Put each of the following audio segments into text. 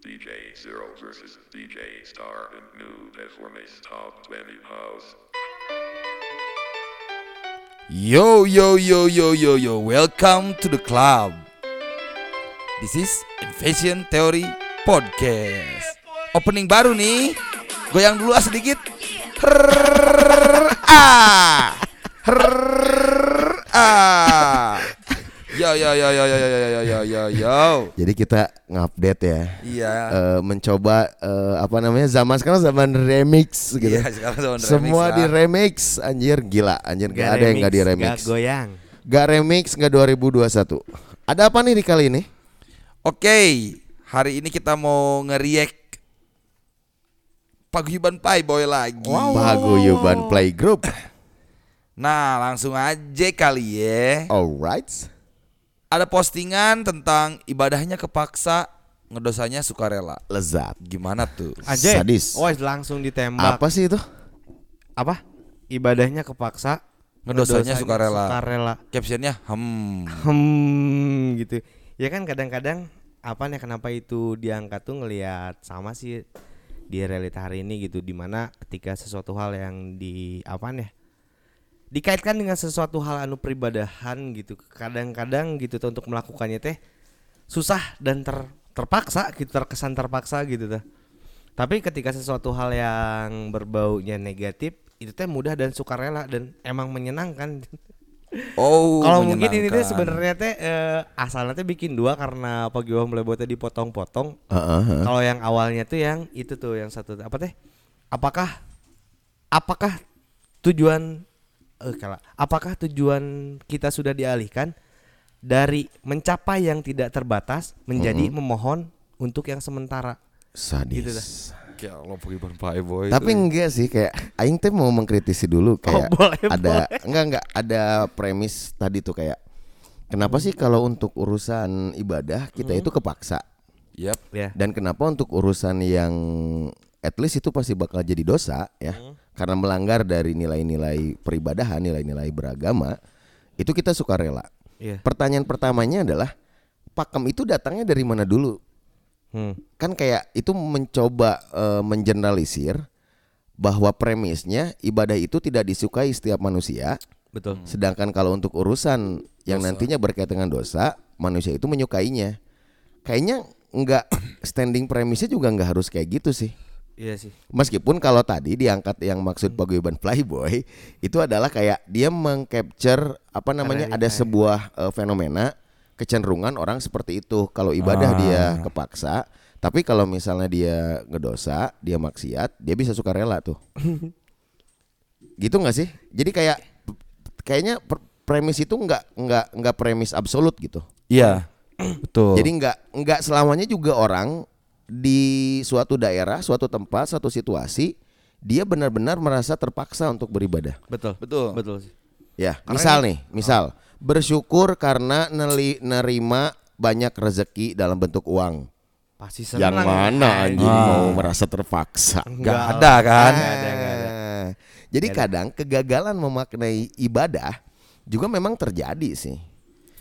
DJ Zero versus DJ Star and New Deformes Top 20 House. Yo yo yo yo yo yo, welcome to the club. This is Invasion Theory Podcast. Opening baru nih. Goyang dulu ah sedikit. Herrrr, ah. Herrrr, ah. Yo yo yo yo yo yo yo yo yo yo. Jadi kita ngupdate ya. Iya. Eh, mencoba eh, apa namanya zaman sekarang zaman remix gitu. Iya, sekarang zaman Semua remix di lah. remix, anjir gila, anjir gak, ada yang gak di remix. Gak goyang. Gak remix nggak 2021. Ada apa nih di kali ini? Oke, hari ini kita mau ngeriak Paguyuban Boy lagi. Paguyuban Playgroup. Nah, langsung aja kali ya. Alright. Ada postingan tentang ibadahnya kepaksa, ngedosanya sukarela. Lezat. Gimana tuh? Aja. Sadis. Oh, langsung ditembak. Apa sih itu? Apa? Ibadahnya kepaksa. Ngedosanya sukarela. Sukarela. Captionnya hmm. Hmm, gitu. Ya kan kadang-kadang apa nih kenapa itu diangkat tuh ngelihat sama sih di realita hari ini gitu di mana ketika sesuatu hal yang di apa nih dikaitkan dengan sesuatu hal anu peribadahan gitu kadang-kadang gitu tuh untuk melakukannya teh susah dan ter terpaksa gitu terkesan terpaksa gitu tuh tapi ketika sesuatu hal yang berbaunya negatif itu teh mudah dan sukarela dan emang menyenangkan Oh, kalau mungkin ini tuh menyenangkan. sebenarnya teh eh, asalnya teh bikin dua karena pagi mulai buatnya dipotong-potong. Heeh, heeh. Kalau yang awalnya tuh yang itu tuh yang satu apa teh? Apakah apakah tujuan eh kala, apakah tujuan kita sudah dialihkan dari mencapai yang tidak terbatas menjadi memohon untuk yang sementara? Sadis. Gitu dah. Ya Allah. Tapi itu. enggak sih kayak aing teh mau mengkritisi dulu kayak boleh, ada enggak enggak ada premis tadi tuh kayak kenapa sih kalau untuk urusan ibadah kita itu kepaksa Yap. Ya. dan kenapa untuk urusan yang at least itu pasti bakal jadi dosa ya karena melanggar dari nilai-nilai peribadahan, nilai-nilai beragama itu kita suka rela. Iya. Pertanyaan pertamanya adalah pakem itu datangnya dari mana dulu? Hmm. kan kayak itu mencoba eh, mengeneralisir bahwa premisnya ibadah itu tidak disukai setiap manusia Betul. sedangkan kalau untuk urusan yang nantinya berkaitan dengan dosa manusia itu menyukainya kayaknya nggak standing premisnya juga nggak harus kayak gitu sih Iya sih. meskipun kalau tadi diangkat yang maksud paguyuban playboy itu adalah kayak dia mengcapture apa namanya ada sebuah eh, fenomena kecenderungan orang seperti itu kalau ibadah Ah. dia kepaksa tapi kalau misalnya dia ngedosa dia maksiat dia bisa suka rela tuh gitu nggak sih jadi kayak kayaknya premis itu nggak nggak nggak premis absolut gitu Iya. Betul. jadi nggak nggak selamanya juga orang di suatu daerah, suatu tempat, suatu situasi dia benar-benar merasa terpaksa untuk beribadah. Betul. Betul. Betul sih. Ya, misal nih, misal bersyukur karena neli, nerima banyak rezeki dalam bentuk uang. Pasti Yang senang. mana anjing Ah. mau merasa terpaksa? Nggak ada kan? Nggak ada, nggak ada. Ah. Jadi kadang kegagalan memaknai ibadah juga memang terjadi sih.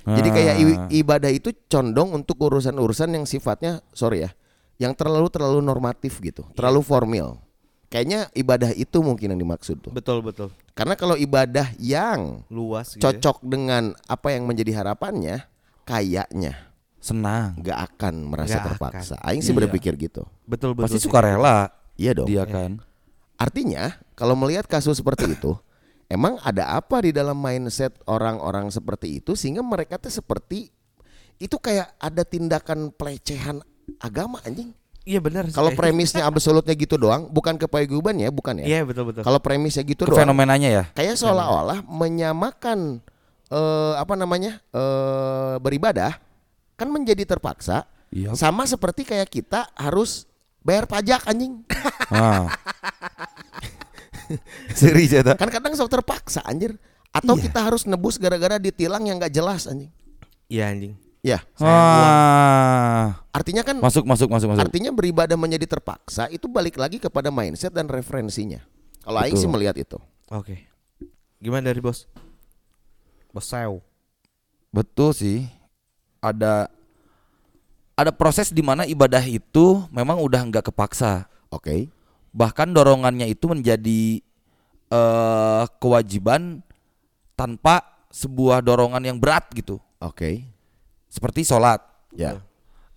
Jadi kayak Ah. i- ibadah itu condong untuk urusan-urusan yang sifatnya sorry ya, yang terlalu terlalu normatif gitu, terlalu formal. Kayaknya ibadah itu mungkin yang dimaksud tuh. Betul betul. Karena kalau ibadah yang Luas gitu. ya. cocok dengan apa yang menjadi harapannya, kayaknya Senang. nggak akan merasa Nggak terpaksa. Aing sih Iya. berpikir gitu. Betul betul. Pasti sih. sukarela Iya dong. dia kan. Artinya kalau melihat kasus seperti itu, emang ada apa di dalam mindset orang-orang seperti itu sehingga mereka tuh seperti itu kayak ada tindakan pelecehan agama anjing. Iya benar. Kalau premisnya absolutnya gitu doang, bukan kepayguban ya, bukan ya. Iya betul betul. Kalau premisnya gitu Ke doang, fenomenanya ya. kayak seolah-olah menyamakan eh, apa namanya eh, beribadah kan menjadi terpaksa, Iya. sama seperti kayak kita harus bayar pajak anjing. Ah. Seri jata. kan kadang sok terpaksa anjir. Atau kita harus nebus gara-gara ditilang yang nggak jelas anjing. Iya anjing. Ya, Ah. artinya kan Masuk masuk masuk masuk. artinya beribadah menjadi terpaksa itu balik lagi kepada mindset dan referensinya. Kalau Aing sih melihat itu. Oke. Gimana dari bos? Bos Sew. Betul sih. Ada ada proses di mana ibadah itu memang udah nggak kepaksa. Oke. Bahkan dorongannya itu menjadi eh kewajiban tanpa sebuah dorongan yang berat gitu. Oke. Seperti sholat. Ya.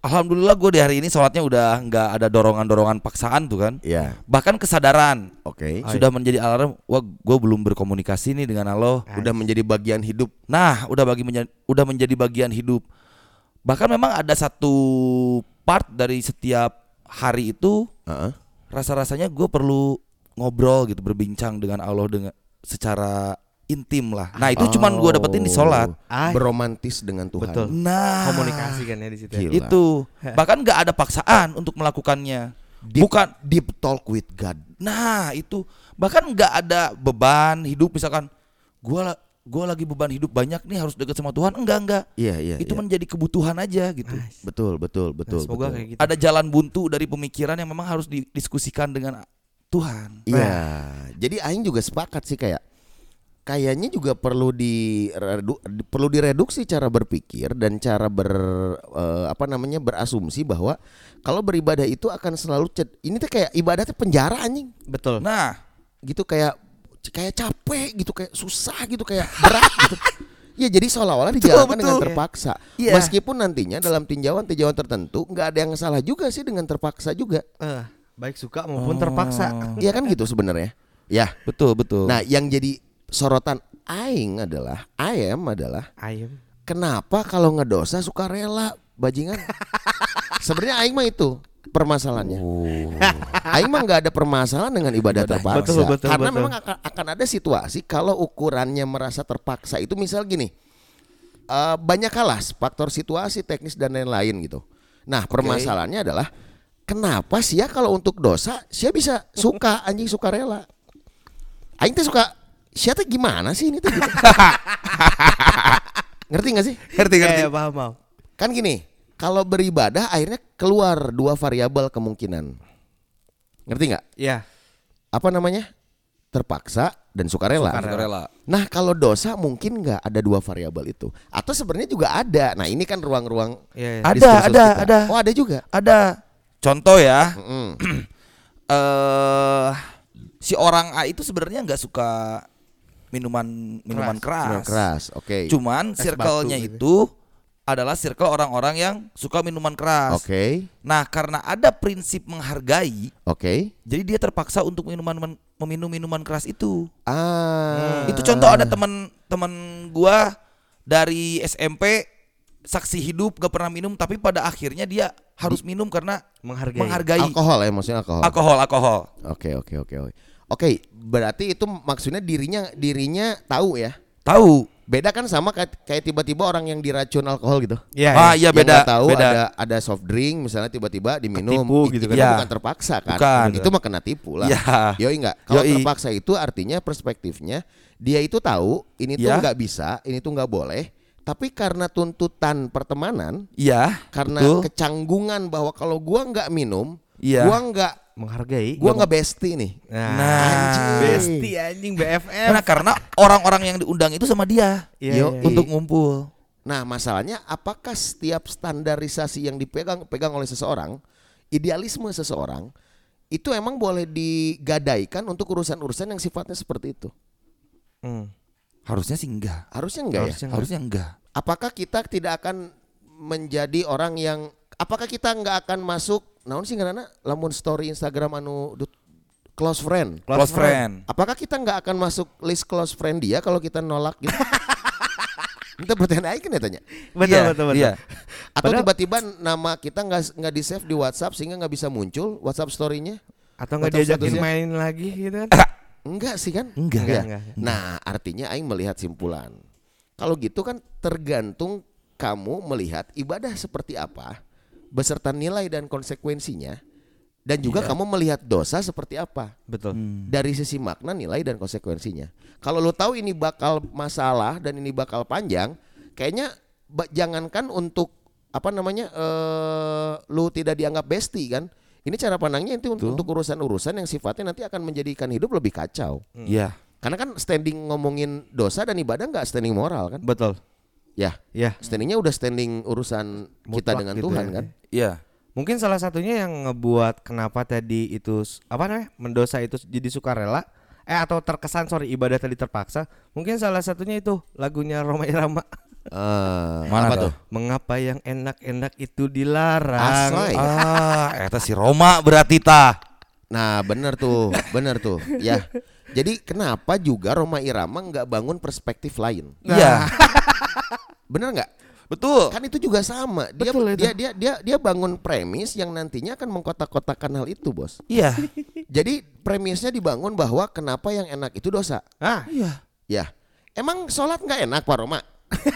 Alhamdulillah gue di hari ini sholatnya udah nggak ada dorongan-dorongan paksaan tuh kan. Ya. Bahkan kesadaran Oke. sudah menjadi alarm. Wah, gue belum berkomunikasi nih dengan Allah. Udah menjadi bagian hidup. Nah, udah bagi menja- udah menjadi bagian hidup. Bahkan memang ada satu part dari setiap hari itu Heeh. rasa-rasanya gue perlu ngobrol gitu, berbincang dengan Allah dengan secara intim lah. Nah, itu cuman gue dapetin di sholat. Ah. Beromantis dengan Tuhan. Betul. Nah, Komunikasi kan ya di situ. ya. Gila. itu bahkan nggak ada paksaan untuk melakukannya. Deep, Bukan. deep talk with God. Nah, itu bahkan nggak ada beban hidup misalkan gua gua lagi beban hidup banyak nih harus dekat sama Tuhan. Enggak, enggak. Iya, iya. itu iya. menjadi kebutuhan aja gitu. betul, betul, betul. Nah, semoga betul. kayak gitu. Ada jalan buntu dari pemikiran yang memang harus didiskusikan dengan Tuhan. Iya. Jadi aing juga sepakat sih kayak kayaknya juga perlu di- perlu direduksi cara berpikir dan cara ber eh, apa namanya berasumsi bahwa kalau beribadah itu akan selalu ced- ini tuh kayak ibadah tuh penjara anjing Betul. Nah, gitu kayak kayak capek gitu kayak susah gitu kayak berat gitu. Ya jadi seolah-olah dijalankan dengan betul. terpaksa. Iya. Meskipun nantinya dalam tinjauan-tinjauan tertentu nggak ada yang salah juga sih dengan terpaksa juga. Eh, baik suka maupun terpaksa. Iya kan gitu sebenarnya. Ya. betul betul. Nah, yang jadi sorotan aing adalah ayam adalah Ayam. kenapa kalau ngedosa suka rela bajingan? Sebenarnya aing mah itu permasalahannya. Aing mah nggak ada permasalahan dengan ibadah, terpaksa. Betul, betul, Karena betul. memang akan, akan ada situasi kalau ukurannya merasa terpaksa itu misal gini. eh, banyak kalah faktor situasi teknis dan lain-lain gitu. Nah, permasalahannya adalah kenapa sih ya kalau untuk dosa sih bisa suka anjing suka rela. Aing teh suka siapa gimana sih ini tuh gitu. Ngerti gak sih? ngerti ngerti. Eh, paham, paham. Kan gini, kalau beribadah akhirnya keluar dua variabel kemungkinan. Ngerti nggak? Iya. Apa namanya? Terpaksa dan sukarela. Sukarela. Nah kalau dosa mungkin nggak ada dua variabel itu, atau sebenarnya juga ada. Nah ini kan ruang-ruang Iya, iya. Ada, ada, kita. ada. Oh ada juga. Ada contoh ya. Mm-mm. eh si orang A itu sebenarnya nggak suka minuman minuman keras. Minuman keras, oke. Cuman Es circle-nya gitu. itu adalah circle orang-orang yang suka minuman keras. Oke, Nah, karena ada prinsip menghargai, oke. jadi dia terpaksa untuk minuman meminum minuman keras itu. Ah, Itu contoh ada teman-teman gua dari SMP saksi hidup gak pernah minum tapi pada akhirnya dia harus minum karena Menghargai. menghargai alkohol ya maksudnya alkohol. alkohol alkohol. Oke, oke, oke, oke. Oke, berarti itu maksudnya dirinya dirinya tahu ya. Tahu. Beda kan sama kayak, tiba-tiba orang yang diracun alkohol gitu. Iya, ah iya. iya beda tahu beda. ada ada soft drink misalnya tiba-tiba diminum Ketipu Itu gitu kan kan. bukan terpaksa kan Bukan. itu mah kena tipu lah Iya. yoi enggak kalau Yoi. terpaksa itu artinya perspektifnya dia itu tahu ini tuh Iya. nggak bisa ini tuh nggak boleh tapi karena tuntutan pertemanan Iya. karena betul. kecanggungan bahwa kalau gua nggak minum Iya. gua nggak Menghargai. gua nggak bestie nih Nah, Nah. bestie anjing BFF. Karena karena orang-orang yang diundang itu sama dia Iya, Yo, iya. untuk ngumpul. Nah, masalahnya apakah setiap standarisasi yang dipegang pegang oleh seseorang, idealisme seseorang itu emang boleh digadaikan untuk urusan-urusan yang sifatnya seperti itu? Hmm. Harusnya sih enggak. Harusnya enggak Harusnya ya? enggak. Harusnya enggak. Apakah kita tidak akan menjadi orang yang apakah kita nggak akan masuk naon sih karena lamun story Instagram anu dut- close friend? Close, friend. Apakah kita nggak akan masuk list close friend dia kalau kita nolak gitu? Itu pertanyaan aja kan ya tanya. Betul, Iya, betul, betul. Iya. Atau Padahal- tiba-tiba nama kita nggak nggak di save di WhatsApp sehingga nggak bisa muncul WhatsApp story-nya? Atau nggak diajakin statusnya? main lagi gitu kan? Enggak sih kan? Enggak. Ya. Enggak, enggak. Nah, artinya aing melihat simpulan. Kalau gitu kan tergantung kamu melihat ibadah seperti apa beserta nilai dan konsekuensinya dan juga kamu melihat dosa seperti apa Betul. dari sisi makna, nilai dan konsekuensinya. Kalau lo tahu ini bakal masalah dan ini bakal panjang, kayaknya ba- jangankan untuk apa namanya eh lu tidak dianggap bestie kan. Ini cara pandangnya itu untuk, untuk urusan-urusan yang sifatnya nanti akan menjadikan hidup lebih kacau. Iya. Karena kan standing ngomongin dosa dan ibadah nggak standing moral kan. Betul. Ya, Ya. standingnya udah standing urusan kita Mutlak dengan gitu Tuhan ya. kan. Iya. Mungkin salah satunya yang ngebuat kenapa tadi itu apa namanya mendosa itu jadi sukarela eh atau terkesan sorry ibadah tadi terpaksa mungkin salah satunya itu lagunya Roma Irama Eh, Mana apa tuh? tuh? mengapa yang enak-enak itu dilarang Asoy. Ah, eta si Roma berarti tah. Nah, bener tuh, bener tuh. Ya. Jadi kenapa juga Roma Irama nggak bangun perspektif lain? Iya. Bener nggak? Betul. Kan itu juga sama. Dia Betul itu. dia dia dia dia bangun premis yang nantinya akan mengkotak-kotakan hal itu, Bos. Iya. Jadi premisnya dibangun bahwa kenapa yang enak itu dosa. ah Iya. Ya. Emang sholat nggak enak, Pak Roma?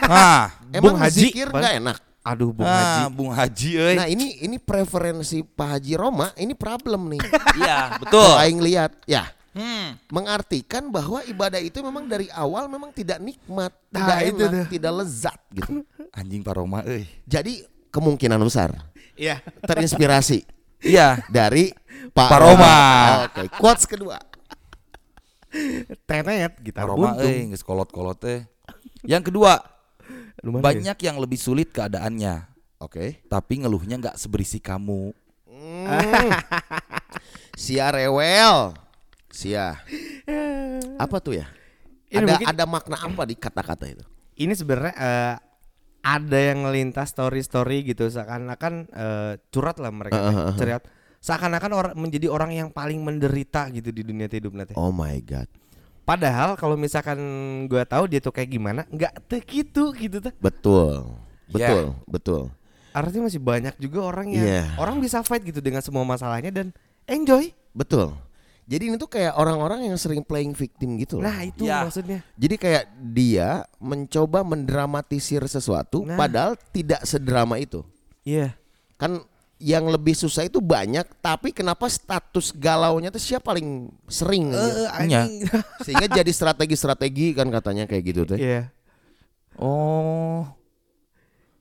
Nah, Emang Bung Haji, zikir nggak enak? aduh Bung Haji ah, Bung Haji euy. Nah ini ini preferensi Pak Haji Roma ini problem nih. Iya, betul. Kalau Aing lihat, ya Hmm. mengartikan bahwa ibadah itu memang dari awal memang tidak nikmat, Nah, tidak itu enak, tidak lezat gitu. Anjing Pak Roma euy. Jadi kemungkinan besar iya terinspirasi Iya. dari Pak, Pak Roma. Oke, quotes kedua. tenet gitar Roma buntung euy geus kolot-kolot teh. Yang kedua, Lumayan. banyak yang lebih sulit keadaannya, Oke. tapi ngeluhnya nggak seberisi kamu. Hmm. Sia rewel. Sia. Apa tuh ya? Ini ada mungkin- ada makna apa di kata-kata itu? ini sebenarnya eh, ada yang ngelintas story-story gitu seakan-akan eh, curhat lah mereka Heeh, heeh. cerita seakan-akan orang menjadi orang yang paling menderita gitu di dunia hidup nanti. Oh my god. Padahal kalau misalkan gua tahu dia tuh kayak gimana, nggak tuh gitu gitu tuh. Betul. Betul, betul. Artinya masih banyak juga orang yang Iya. orang bisa fight gitu dengan semua masalahnya dan enjoy. Betul. Jadi ini tuh kayak orang-orang yang sering playing victim gitu loh. Nah, itu Ya. maksudnya. Jadi kayak dia mencoba mendramatisir sesuatu Nah. padahal tidak sedrama itu. Iya. Kan yang lebih susah itu banyak, tapi kenapa status galaunya tuh siapa paling sering Eh, aja? Iya. Sehingga jadi strategi-strategi kan katanya kayak gitu tuh. Iya. Oh.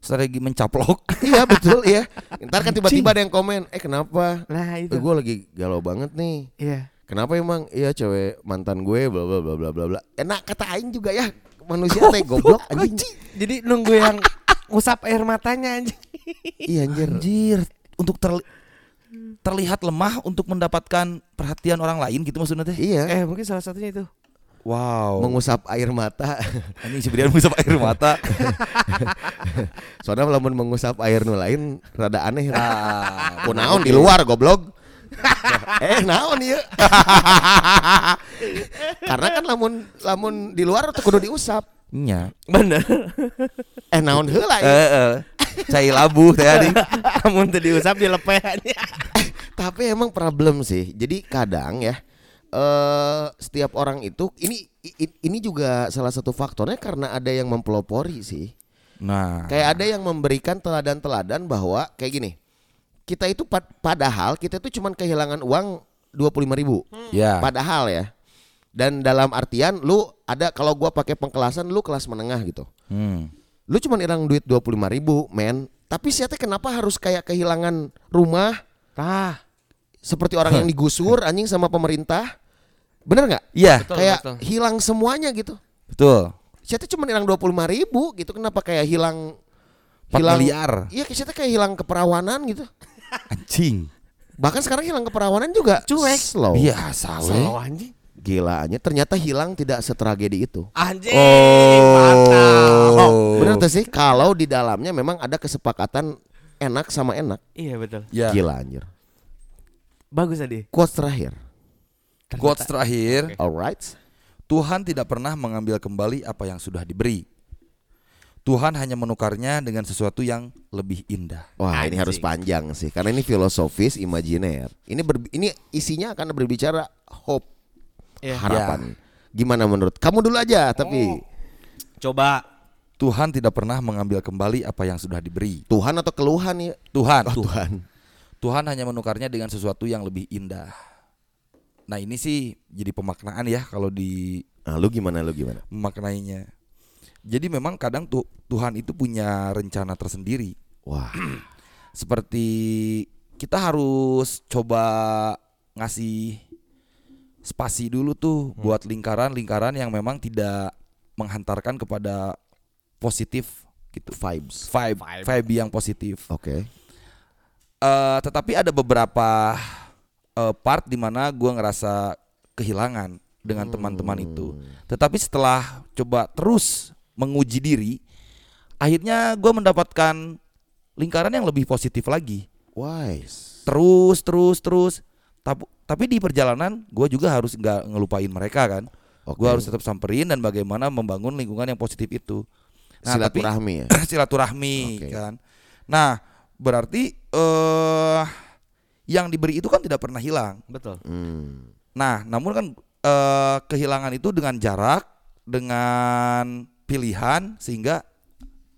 Strategi mencaplok. iya betul iya. Ntar kan tiba-tiba ada yang komen, eh kenapa? Nah, Eh, itu. gue lagi galau banget nih. Iya. Kenapa emang? Iya cewek mantan gue bla bla bla bla bla bla. Enak kata aing juga ya manusia teh goblok anjing. Jadi nunggu yang ngusap air matanya anjing. Iya anjir. Anjir, untuk terli- terlihat lemah untuk mendapatkan perhatian orang lain gitu maksudnya teh. Iya. Eh, mungkin salah satunya itu. Wow. Mengusap air mata. Anjing sebenarnya mengusap air mata. Soalnya lamun mengusap air nu lain rada aneh. Nah, Kunaon di luar goblok. Eh naon ieu? Karena kan lamun lamun di luar tuh kudu diusap. nya. Bener. Eh naon heula ieu? Eh, eh. Cai labu teh adi. Kamu tuh diusap dilepehannya. Tapi emang problem sih. Jadi kadang ya eh setiap orang itu ini ini juga salah satu faktornya karena ada yang mempelopori sih. Nah, Kayak ada yang memberikan teladan-teladan bahwa kayak gini. Kita itu pad- padahal kita itu cuman kehilangan uang 25.000 ribu. ya. Padahal ya. Dan dalam artian lu ada kalau gua pakai pengkelasan lu kelas menengah gitu. Hmm. Lu cuman hilang duit 25.000 ribu men. Tapi siapa kenapa harus kayak kehilangan rumah Tah. seperti orang yang digusur anjing sama pemerintah? Bener nggak? Iya, Betul, kayak betul. hilang semuanya gitu. betul. Siapa cuma hilang 25.000 ribu gitu. Kenapa kayak hilang 4 hilang miliar. Iya siapa kayak hilang keperawanan gitu. Anjing. Bahkan sekarang hilang keperawanan juga Cuek. slow. Biasa we. Slow anjing. Gila aja ternyata hilang tidak setragedi itu. Anjing. Oh. Bener tuh sih kalau di dalamnya memang ada kesepakatan enak sama enak. Iya betul. Ya. Gila anjir. Bagus tadi. Quotes terakhir. Quotes terakhir, Alright. Tuhan tidak pernah mengambil kembali apa yang sudah diberi. Tuhan hanya menukarnya dengan sesuatu yang lebih indah. Wah, ini harus panjang sih karena ini filosofis, imajiner. Ini ber- ini isinya akan berbicara hope, Iya. harapan. Gimana menurut kamu dulu aja tapi Coba. Tuhan tidak pernah mengambil kembali apa yang sudah diberi. Tuhan atau keluhan ya? Tuhan, Oh, Tuhan. Tuhan. Tuhan hanya menukarnya dengan sesuatu yang lebih indah. Nah ini sih jadi pemaknaan ya kalau di Nah, lu gimana lu gimana? memaknainya. Jadi memang kadang tuh Tuhan itu punya rencana tersendiri. Wah, Seperti kita harus coba ngasih spasi dulu tuh buat lingkaran-lingkaran yang memang tidak menghantarkan kepada positif gitu. Vibes. Vibe, vibe, yang positif. Oke. Eh, tetapi ada beberapa eh, part di mana gua ngerasa kehilangan dengan teman-teman itu. Tetapi setelah coba terus menguji diri, akhirnya gua mendapatkan lingkaran yang lebih positif lagi. Wise. Terus, terus, terus. Tapi, tapi di perjalanan gue juga harus nggak ngelupain mereka kan. Oke. Gue harus tetap samperin dan bagaimana membangun lingkungan yang positif itu. Nah, tapi- Silaturahmi ya. silaturahmi Oke. kan. Nah, berarti eh yang diberi itu kan tidak pernah hilang. Betul. Hmm. Nah, namun kan eh kehilangan itu dengan jarak, dengan pilihan sehingga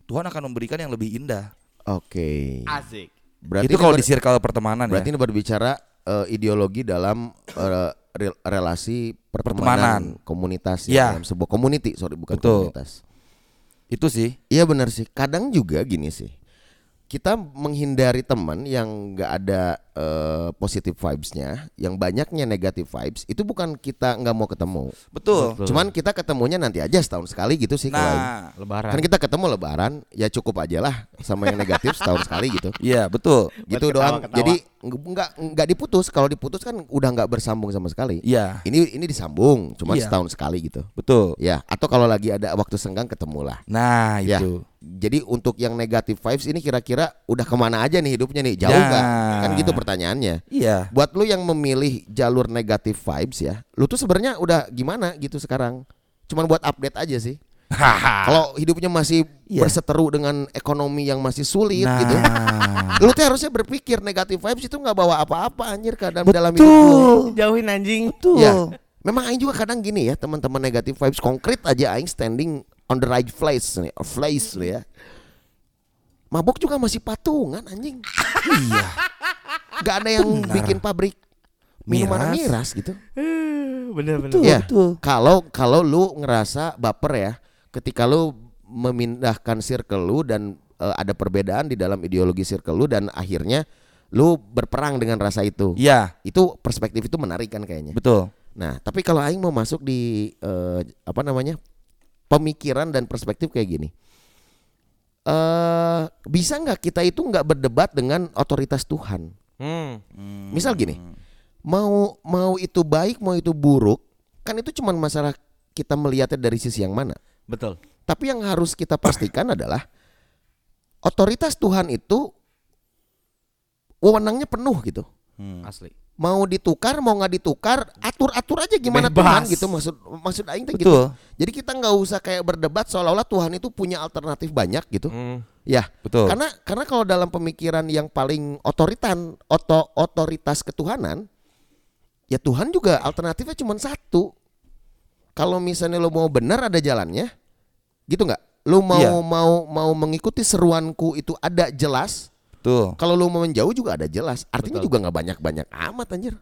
Tuhan akan memberikan yang lebih indah. Oke. Asik. Berarti itu kalau ber- di circle pertemanan berarti ya. ini berbicara eh, ideologi dalam rel- relasi Pertemanan. pertemanan komunitas Ya. ya, dalam sebuah community, sorry bukan Betul. komunitas. Itu sih. Iya benar sih. Kadang juga gini sih. Kita menghindari teman yang nggak ada eh, positive vibes-nya, yang banyaknya negative vibes, itu bukan kita nggak mau ketemu. Betul. Betul. Cuman kita ketemunya nanti aja setahun sekali gitu sih kalau. Nah, Lebaran. Kan kita ketemu lebaran, ya cukup aja lah sama yang negatif setahun sekali gitu. iya betul. Gitu doang. ketawa-ketawa. Jadi nggak nggak diputus. Kalau diputus kan udah nggak bersambung sama sekali. Iya, Ini ini disambung, cuman Iya. setahun sekali gitu. betul. Ya, atau kalau lagi ada waktu senggang ketemu lah. Nah, Ya. itu. Jadi untuk yang negative vibes ini kira-kira udah ke mana aja nih hidupnya nih? Jauh Nah. nggak? Kan gitu pertanyaannya. Iya. Buat lu yang memilih jalur negative vibes ya, lu tuh sebenarnya udah gimana gitu sekarang? Cuman buat update aja sih. Kalau hidupnya masih Iya. berseteru dengan ekonomi yang masih sulit nah, gitu, lu tuh harusnya berpikir negative vibes itu nggak bawa apa-apa anjir ke dalam dalam hidup lu. betul. Jauhin anjing. Betul. Ya. Memang aing juga kadang gini ya, teman-teman negative vibes konkret aja aing standing on the right place nih, or place nih ya. Mabok juga masih patungan anjing. Iya. Gak ada yang Benar. bikin pabrik minuman Miras. miras gitu. Bener-bener. Betul, Ya. betul. Kalau kalau lu ngerasa baper ya, ketika lu memindahkan circle lu dan eh, ada perbedaan di dalam ideologi circle lu dan akhirnya lu berperang dengan rasa itu. Iya, Itu perspektif itu menarik kan kayaknya. betul. Nah, tapi kalau aing mau masuk di eh, apa namanya? pemikiran dan perspektif kayak gini. Eh bisa nggak kita itu nggak berdebat dengan otoritas Tuhan? Hmm. Misal gini, mau mau itu baik, mau itu buruk, kan itu cuma masalah kita melihatnya dari sisi yang mana. Betul. Tapi yang harus kita pastikan adalah otoritas Tuhan itu wewenangnya penuh gitu. Asli. Mau ditukar, mau nggak ditukar, atur-atur aja gimana Bebas. Tuhan gitu maksud maksud aing teh gitu. Jadi kita nggak usah kayak berdebat seolah-olah Tuhan itu punya alternatif banyak gitu. Hmm. Ya, Betul. karena karena kalau dalam pemikiran yang paling otoritan, oto, otoritas ketuhanan, ya Tuhan juga alternatifnya cuma satu. Kalau misalnya lo mau benar ada jalannya, gitu nggak? Lo mau Iya. mau mau mengikuti seruanku itu ada jelas. Betul. Kalau lo mau menjauh juga ada jelas. Artinya Betul. juga nggak banyak banyak amat anjir.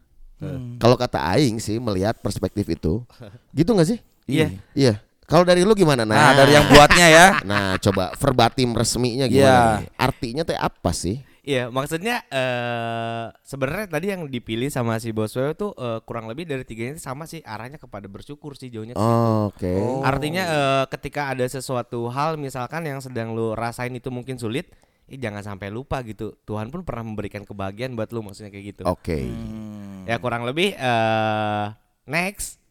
Kalau kata Aing sih melihat perspektif itu, gitu nggak sih? Iya. Iya. Kalau dari lu gimana? Nah, dari yang buatnya ya. Nah, coba verbatim resminya gimana? Iya. nih? Artinya teh apa sih? Iya, maksudnya eh sebenarnya tadi yang dipilih sama si Boswell tuh eh, kurang lebih dari tiganya itu sama sih arahnya kepada bersyukur sih jauhnya. situ. Oke. Artinya eh, ketika ada sesuatu hal misalkan yang sedang lu rasain itu mungkin sulit, eh, jangan sampai lupa gitu. Tuhan pun pernah memberikan kebahagiaan buat lu maksudnya kayak gitu. Oke. Ya kurang lebih eh next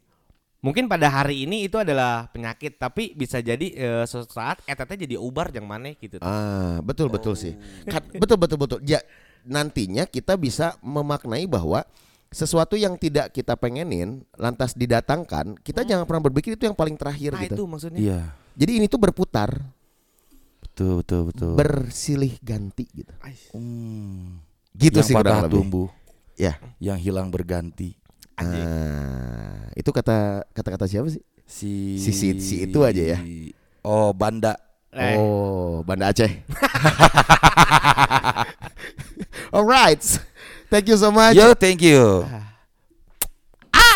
mungkin pada hari ini itu adalah penyakit tapi bisa jadi eh, suatu saat etetnya jadi ubar yang mana gitu. Ah, betul betul sih. Kan- betul betul betul. Ya, nantinya kita bisa memaknai bahwa sesuatu yang tidak kita pengenin lantas didatangkan, kita jangan pernah berpikir itu yang paling terakhir Nah gitu. itu maksudnya. Iya. Jadi ini tuh berputar, Betul, betul, betul. bersilih ganti gitu. Hmm. Gitu yang sih patah lebih. tumbuh, Ya. yang hilang berganti. Ah, itu kata kata-kata siapa sih? Si Si- si- si itu aja ya? Oh, Banda. Eh. Oh, Banda Aceh. Alright. Thank you so much. Yo, thank you.